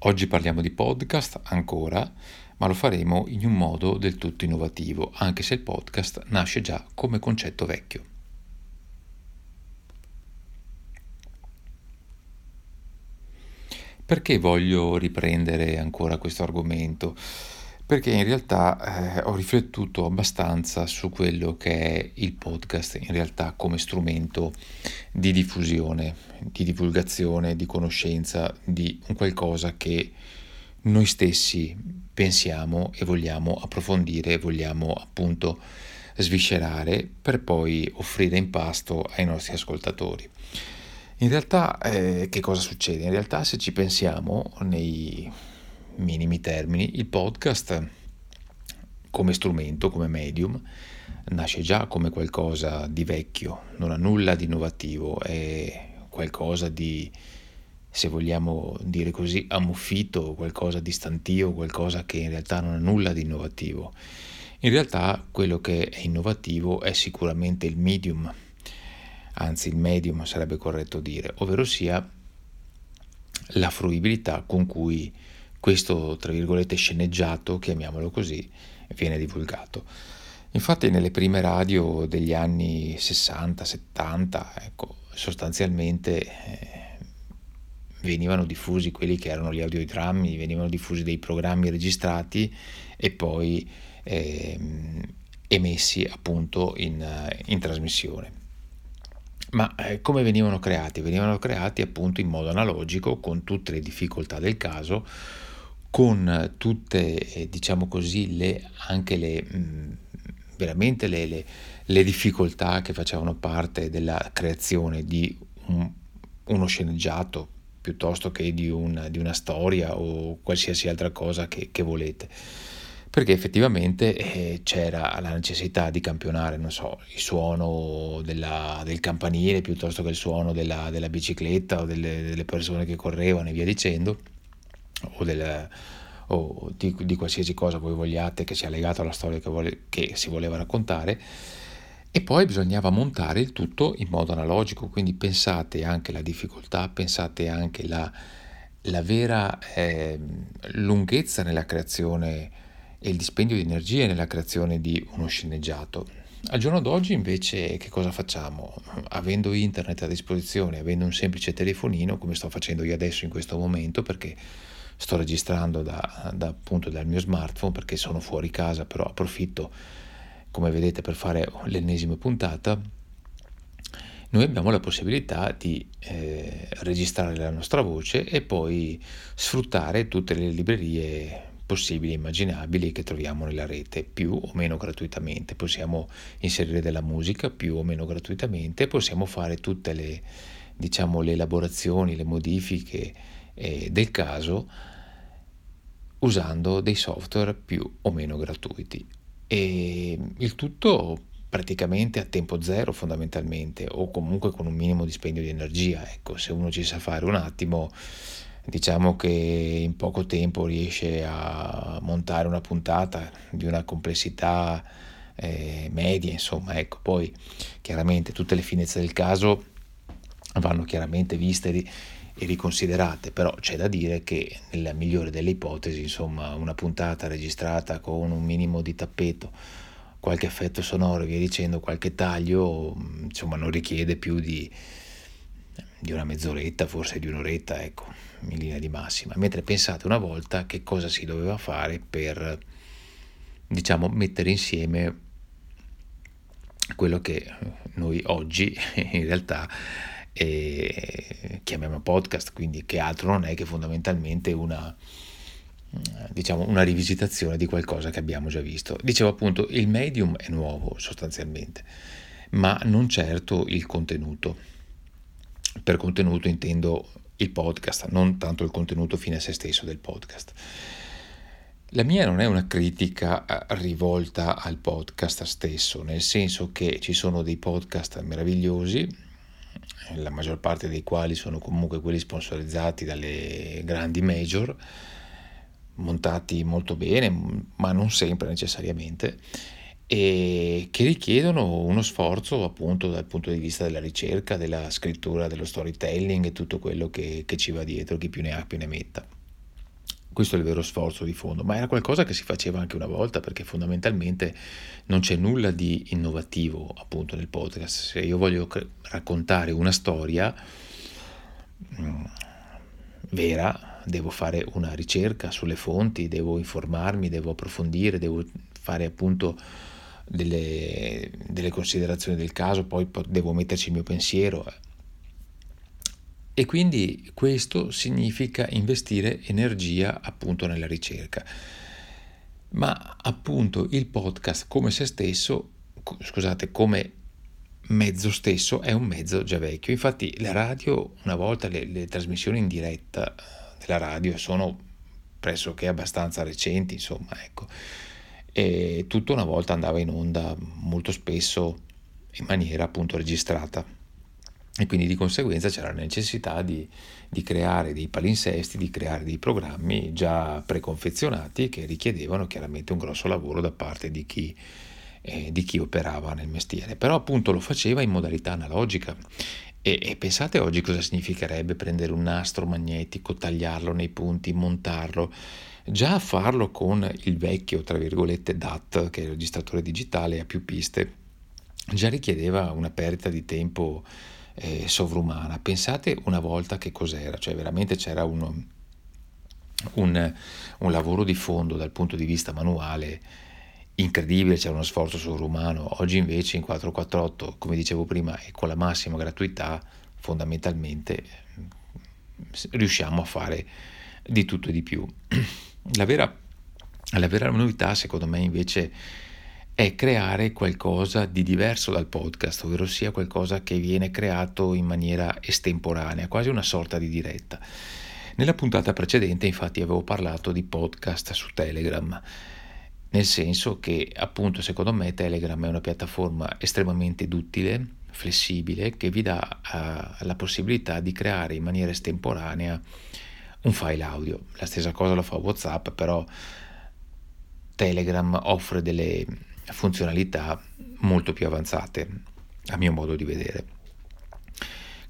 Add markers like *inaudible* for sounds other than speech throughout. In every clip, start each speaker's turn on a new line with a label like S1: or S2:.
S1: Oggi parliamo di podcast ancora, ma lo faremo in un modo del tutto innovativo, anche se il podcast nasce già come concetto vecchio. Perché voglio riprendere ancora questo argomento? Perché in realtà eh, ho riflettuto abbastanza su quello che è il podcast in realtà come strumento di diffusione, di divulgazione, di conoscenza di un qualcosa che noi stessi pensiamo e vogliamo approfondire, vogliamo appunto sviscerare per poi offrire in pasto ai nostri ascoltatori. In realtà eh, che cosa succede? In realtà se ci pensiamo nei minimi termini, il podcast come strumento, come medium, nasce già come qualcosa di vecchio, non ha nulla di innovativo, è qualcosa di, se vogliamo dire così, ammuffito, qualcosa di stantio, qualcosa che in realtà non ha nulla di innovativo. In realtà quello che è innovativo è sicuramente il medium, anzi il medium sarebbe corretto dire, ovvero sia la fruibilità con cui questo, tra virgolette, sceneggiato, chiamiamolo così, viene divulgato. Infatti nelle prime radio degli anni 60-70, ecco, sostanzialmente eh, venivano diffusi quelli che erano gli audiodrammi, venivano diffusi dei programmi registrati e poi eh, emessi appunto in, in trasmissione. Ma eh, come venivano creati? Venivano creati appunto in modo analogico, con tutte le difficoltà del caso, con tutte, eh, diciamo così, le, anche le, mm, veramente le, le, le, difficoltà che facevano parte della creazione di un, uno sceneggiato piuttosto che di una, di una, storia o qualsiasi altra cosa che, che volete. Perché effettivamente eh, c'era la necessità di campionare, non so, il suono della, del campanile piuttosto che il suono della, della bicicletta o delle, delle, persone che correvano e via dicendo, o, del, o di, di, qualsiasi cosa voi vogliate che sia legato alla storia che, vuole, che si voleva raccontare. E poi bisognava montare il tutto in modo analogico, quindi pensate anche alla difficoltà, pensate anche alla la vera eh, lunghezza nella creazione e il dispendio di energie nella creazione di uno sceneggiato. Al giorno d'oggi invece che cosa facciamo? Avendo internet a disposizione, avendo un semplice telefonino, come sto facendo io adesso in questo momento, perché sto registrando da, da, appunto dal mio smartphone, perché sono fuori casa, però approfitto, come vedete, per fare l'ennesima puntata, noi abbiamo la possibilità di eh, registrare la nostra voce e poi sfruttare tutte le librerie possibili e immaginabili che troviamo nella rete, più o meno gratuitamente. Possiamo inserire della musica più o meno gratuitamente, possiamo fare tutte le, diciamo, le elaborazioni, le modifiche eh, del caso usando dei software più o meno gratuiti. E il tutto praticamente a tempo zero fondamentalmente o comunque con un minimo dispendio di energia. Ecco, se uno ci sa fare un attimo diciamo che in poco tempo riesce a montare una puntata di una complessità eh, media, insomma, ecco, poi chiaramente tutte le finezze del caso vanno chiaramente viste e riconsiderate, però c'è da dire che nella migliore delle ipotesi, insomma, una puntata registrata con un minimo di tappeto, qualche effetto sonoro e via dicendo, qualche taglio, insomma, non richiede più di, di una mezz'oretta, forse di un'oretta, ecco in linea di massima, mentre pensate una volta che cosa si doveva fare per, diciamo, mettere insieme quello che noi oggi *laughs* in realtà eh, chiamiamo podcast, quindi che altro non è che fondamentalmente una, diciamo, una rivisitazione di qualcosa che abbiamo già visto. Dicevo appunto, il medium è nuovo sostanzialmente, ma non certo il contenuto. Per contenuto intendo il podcast, non tanto il contenuto fine a se stesso del podcast. La mia non è una critica eh, rivolta al podcast stesso, nel senso che ci sono dei podcast meravigliosi, la maggior parte dei quali sono comunque quelli sponsorizzati dalle grandi major, montati molto bene, ma non sempre necessariamente, e che richiedono uno sforzo appunto dal punto di vista della ricerca, della scrittura, dello storytelling e tutto quello che, che ci va dietro, chi più ne ha più ne metta. Questo è il vero sforzo di fondo, ma era qualcosa che si faceva anche una volta perché fondamentalmente non c'è nulla di innovativo appunto nel podcast. Se io voglio raccontare una storia mm, vera, devo fare una ricerca sulle fonti, devo informarmi, devo approfondire, devo fare appunto delle, delle considerazioni del caso, poi devo metterci il mio pensiero. E quindi questo significa investire energia appunto nella ricerca. Ma appunto il podcast come se stesso, scusate, come mezzo stesso è un mezzo già vecchio. Infatti la radio, una volta le, le trasmissioni in diretta della radio sono pressoché abbastanza recenti, insomma, ecco. E tutto una volta andava in onda molto spesso in maniera appunto registrata e quindi di conseguenza c'era la necessità di, di, creare dei palinsesti, di creare dei programmi già preconfezionati che richiedevano chiaramente un grosso lavoro da parte di chi, eh, di chi operava nel mestiere, però appunto lo faceva in modalità analogica. E, e, pensate oggi cosa significherebbe prendere un nastro magnetico, tagliarlo nei punti, montarlo, già farlo con il vecchio, tra virgolette, DAT, che è il registratore digitale a più piste, già richiedeva una perdita di tempo eh, sovrumana. Pensate una volta che cos'era, cioè veramente c'era uno, un, un lavoro di fondo dal punto di vista manuale incredibile, c'era uno sforzo sovrumano. Oggi invece in 448, come dicevo prima, e con la massima gratuità, fondamentalmente riusciamo a fare di tutto e di più. *clears throat* La vera, la vera novità, secondo me, invece, è creare qualcosa di diverso dal podcast, ovvero sia qualcosa che viene creato in maniera estemporanea, quasi una sorta di diretta. Nella puntata precedente infatti avevo parlato di podcast su Telegram, nel senso che appunto secondo me Telegram è una piattaforma estremamente duttile, flessibile, che vi dà uh, la possibilità di creare in maniera estemporanea un file audio. La stessa cosa lo fa WhatsApp, però Telegram offre delle funzionalità molto più avanzate, a mio modo di vedere.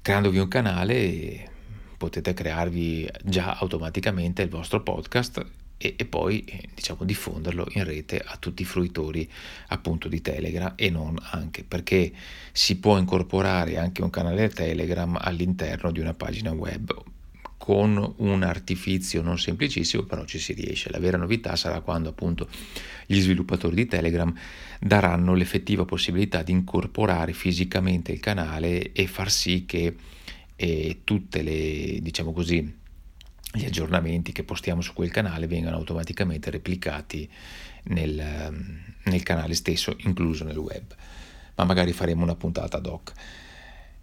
S1: Creandovi un canale potete crearvi già automaticamente il vostro podcast e, e, poi diciamo diffonderlo in rete a tutti i fruitori appunto di Telegram e non anche perché si può incorporare anche un canale Telegram all'interno di una pagina web con un artifizio non semplicissimo, però ci si riesce. La vera novità sarà quando appunto gli sviluppatori di Telegram daranno l'effettiva possibilità di incorporare fisicamente il canale e far sì che eh, tutte le, diciamo così, gli aggiornamenti che postiamo su quel canale vengano automaticamente replicati nel, nel canale stesso, incluso nel web. Ma magari faremo una puntata ad hoc.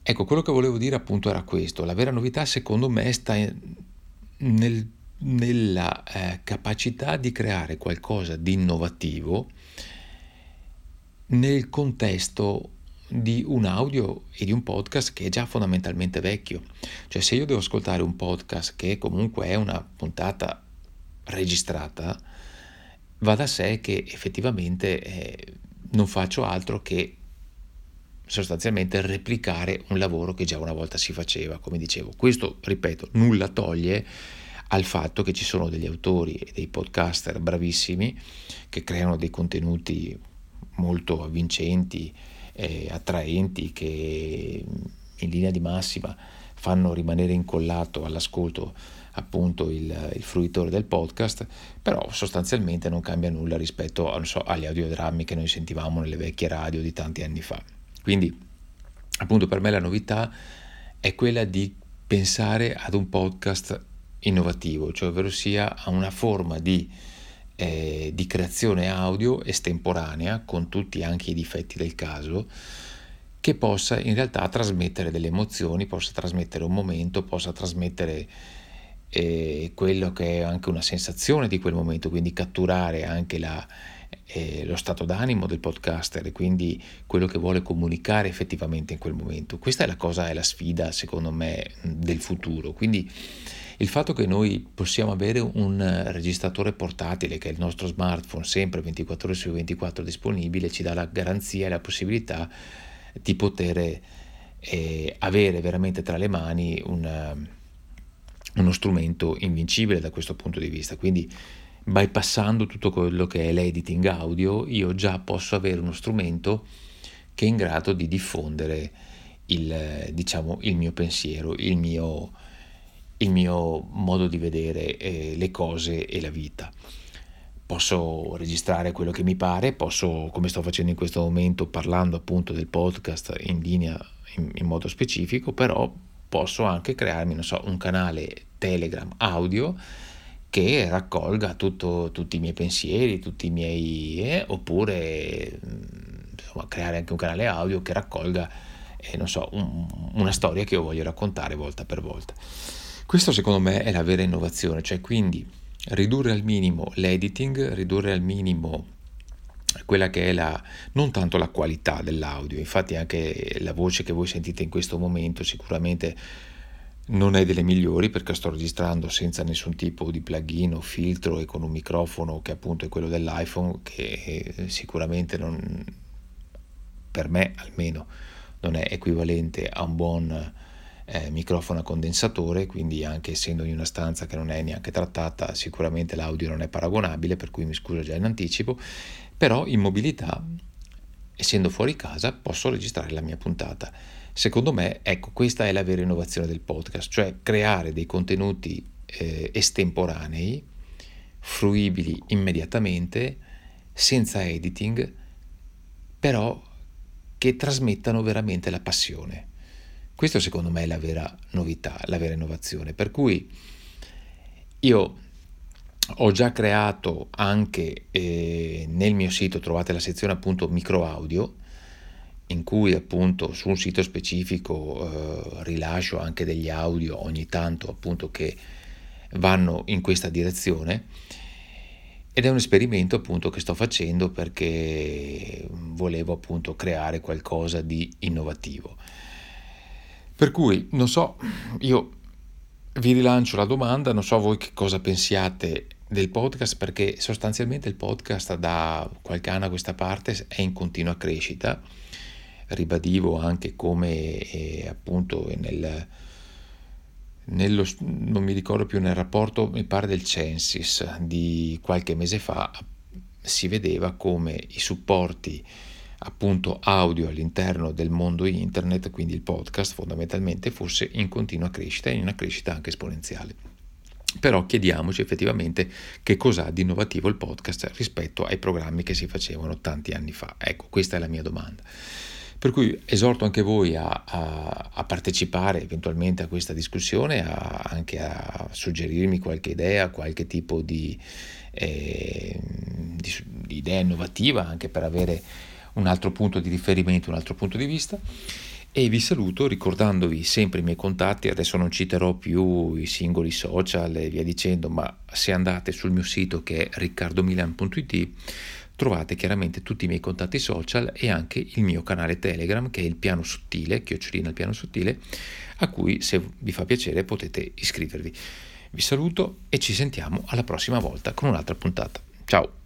S1: Ecco, quello che volevo dire appunto era questo. La vera novità secondo me sta nel, nella eh, capacità di creare qualcosa di innovativo nel contesto di un audio e di un podcast che è già fondamentalmente vecchio. Cioè se io devo ascoltare un podcast che comunque è una puntata registrata, va da sé che effettivamente eh, non faccio altro che sostanzialmente replicare un lavoro che già una volta si faceva, come dicevo. Questo, ripeto, nulla toglie al fatto che ci sono degli autori e dei podcaster bravissimi che creano dei contenuti molto avvincenti, eh, attraenti, che in linea di massima fanno rimanere incollato all'ascolto appunto il, il, fruitore del podcast, però sostanzialmente non cambia nulla rispetto so, agli audiodrammi che noi sentivamo nelle vecchie radio di tanti anni fa. Quindi, appunto, per me la novità è quella di pensare ad un podcast innovativo, cioè ovvero sia a una forma di, eh, di creazione audio estemporanea, con tutti anche i difetti del caso, che possa in realtà trasmettere delle emozioni, possa trasmettere un momento, possa trasmettere eh, quello che è anche una sensazione di quel momento, quindi catturare anche la, eh, lo stato d'animo del podcaster e quindi quello che vuole comunicare effettivamente in quel momento. Questa è la cosa, è la sfida secondo me del futuro. Quindi il fatto che noi possiamo avere un registratore portatile che è il nostro smartphone sempre 24 ore su 24 disponibile ci dà la garanzia e la possibilità di poter eh, avere veramente tra le mani un uno strumento invincibile da questo punto di vista. Quindi bypassando tutto quello che è l'editing audio, io già posso avere uno strumento che è in grado di diffondere il, diciamo, il mio pensiero, il mio, il mio modo di vedere eh, le cose e la vita. Posso registrare quello che mi pare, posso, come sto facendo in questo momento, parlando appunto del podcast in linea in, in modo specifico, però posso anche crearmi, non so, un canale Telegram audio che raccolga tutto, tutti i miei pensieri, tutti i miei... Eh, oppure insomma, creare anche un canale audio che raccolga, eh, non so, un, una storia che io voglio raccontare volta per volta. Questo secondo me è la vera innovazione, cioè quindi ridurre al minimo l'editing, ridurre al minimo quella che è la, non tanto la qualità dell'audio, infatti anche la voce che voi sentite in questo momento sicuramente non è delle migliori perché sto registrando senza nessun tipo di plugin o filtro e con un microfono che appunto è quello dell'iPhone che sicuramente non, per me almeno non è equivalente a un buon eh, microfono a condensatore, quindi anche essendo in una stanza che non è neanche trattata, sicuramente l'audio non è paragonabile, per cui mi scuso già in anticipo, però in mobilità, essendo fuori casa, posso registrare la mia puntata Secondo me, ecco, questa è la vera innovazione del podcast, cioè creare dei contenuti eh, estemporanei, fruibili immediatamente, senza editing, però che trasmettano veramente la passione. Questo secondo me è la vera novità, la vera innovazione. Per cui io ho già creato anche eh, nel mio sito, trovate la sezione appunto micro audio, in cui appunto su un sito specifico eh, rilascio anche degli audio ogni tanto appunto che vanno in questa direzione ed è un esperimento appunto che sto facendo perché volevo appunto creare qualcosa di innovativo. Per cui non so, io vi rilancio la domanda, non so voi che cosa pensiate del podcast perché sostanzialmente il podcast da qualche anno a questa parte è in continua crescita ribadivo anche come eh, appunto nel, nello, non mi ricordo più nel rapporto, mi pare del Censis di qualche mese fa, si vedeva come i supporti appunto audio all'interno del mondo internet, quindi il podcast fondamentalmente fosse in continua crescita e in una crescita anche esponenziale. Però chiediamoci effettivamente che cos'ha di innovativo il podcast rispetto ai programmi che si facevano tanti anni fa. Ecco, questa è la mia domanda. Per cui esorto anche voi a, a, a partecipare eventualmente a questa discussione, a, anche a suggerirmi qualche idea, qualche tipo di, eh, di, di idea innovativa, anche per avere un altro punto di riferimento, un altro punto di vista. E vi saluto ricordandovi sempre i miei contatti, adesso non citerò più i singoli social e via dicendo, ma se andate sul mio sito che è riccardomilan.it trovate chiaramente tutti i miei contatti social e anche il mio canale Telegram che è il piano sottile, chiocciolina il piano sottile, a cui se vi fa piacere potete iscrivervi. Vi saluto e ci sentiamo alla prossima volta con un'altra puntata. Ciao!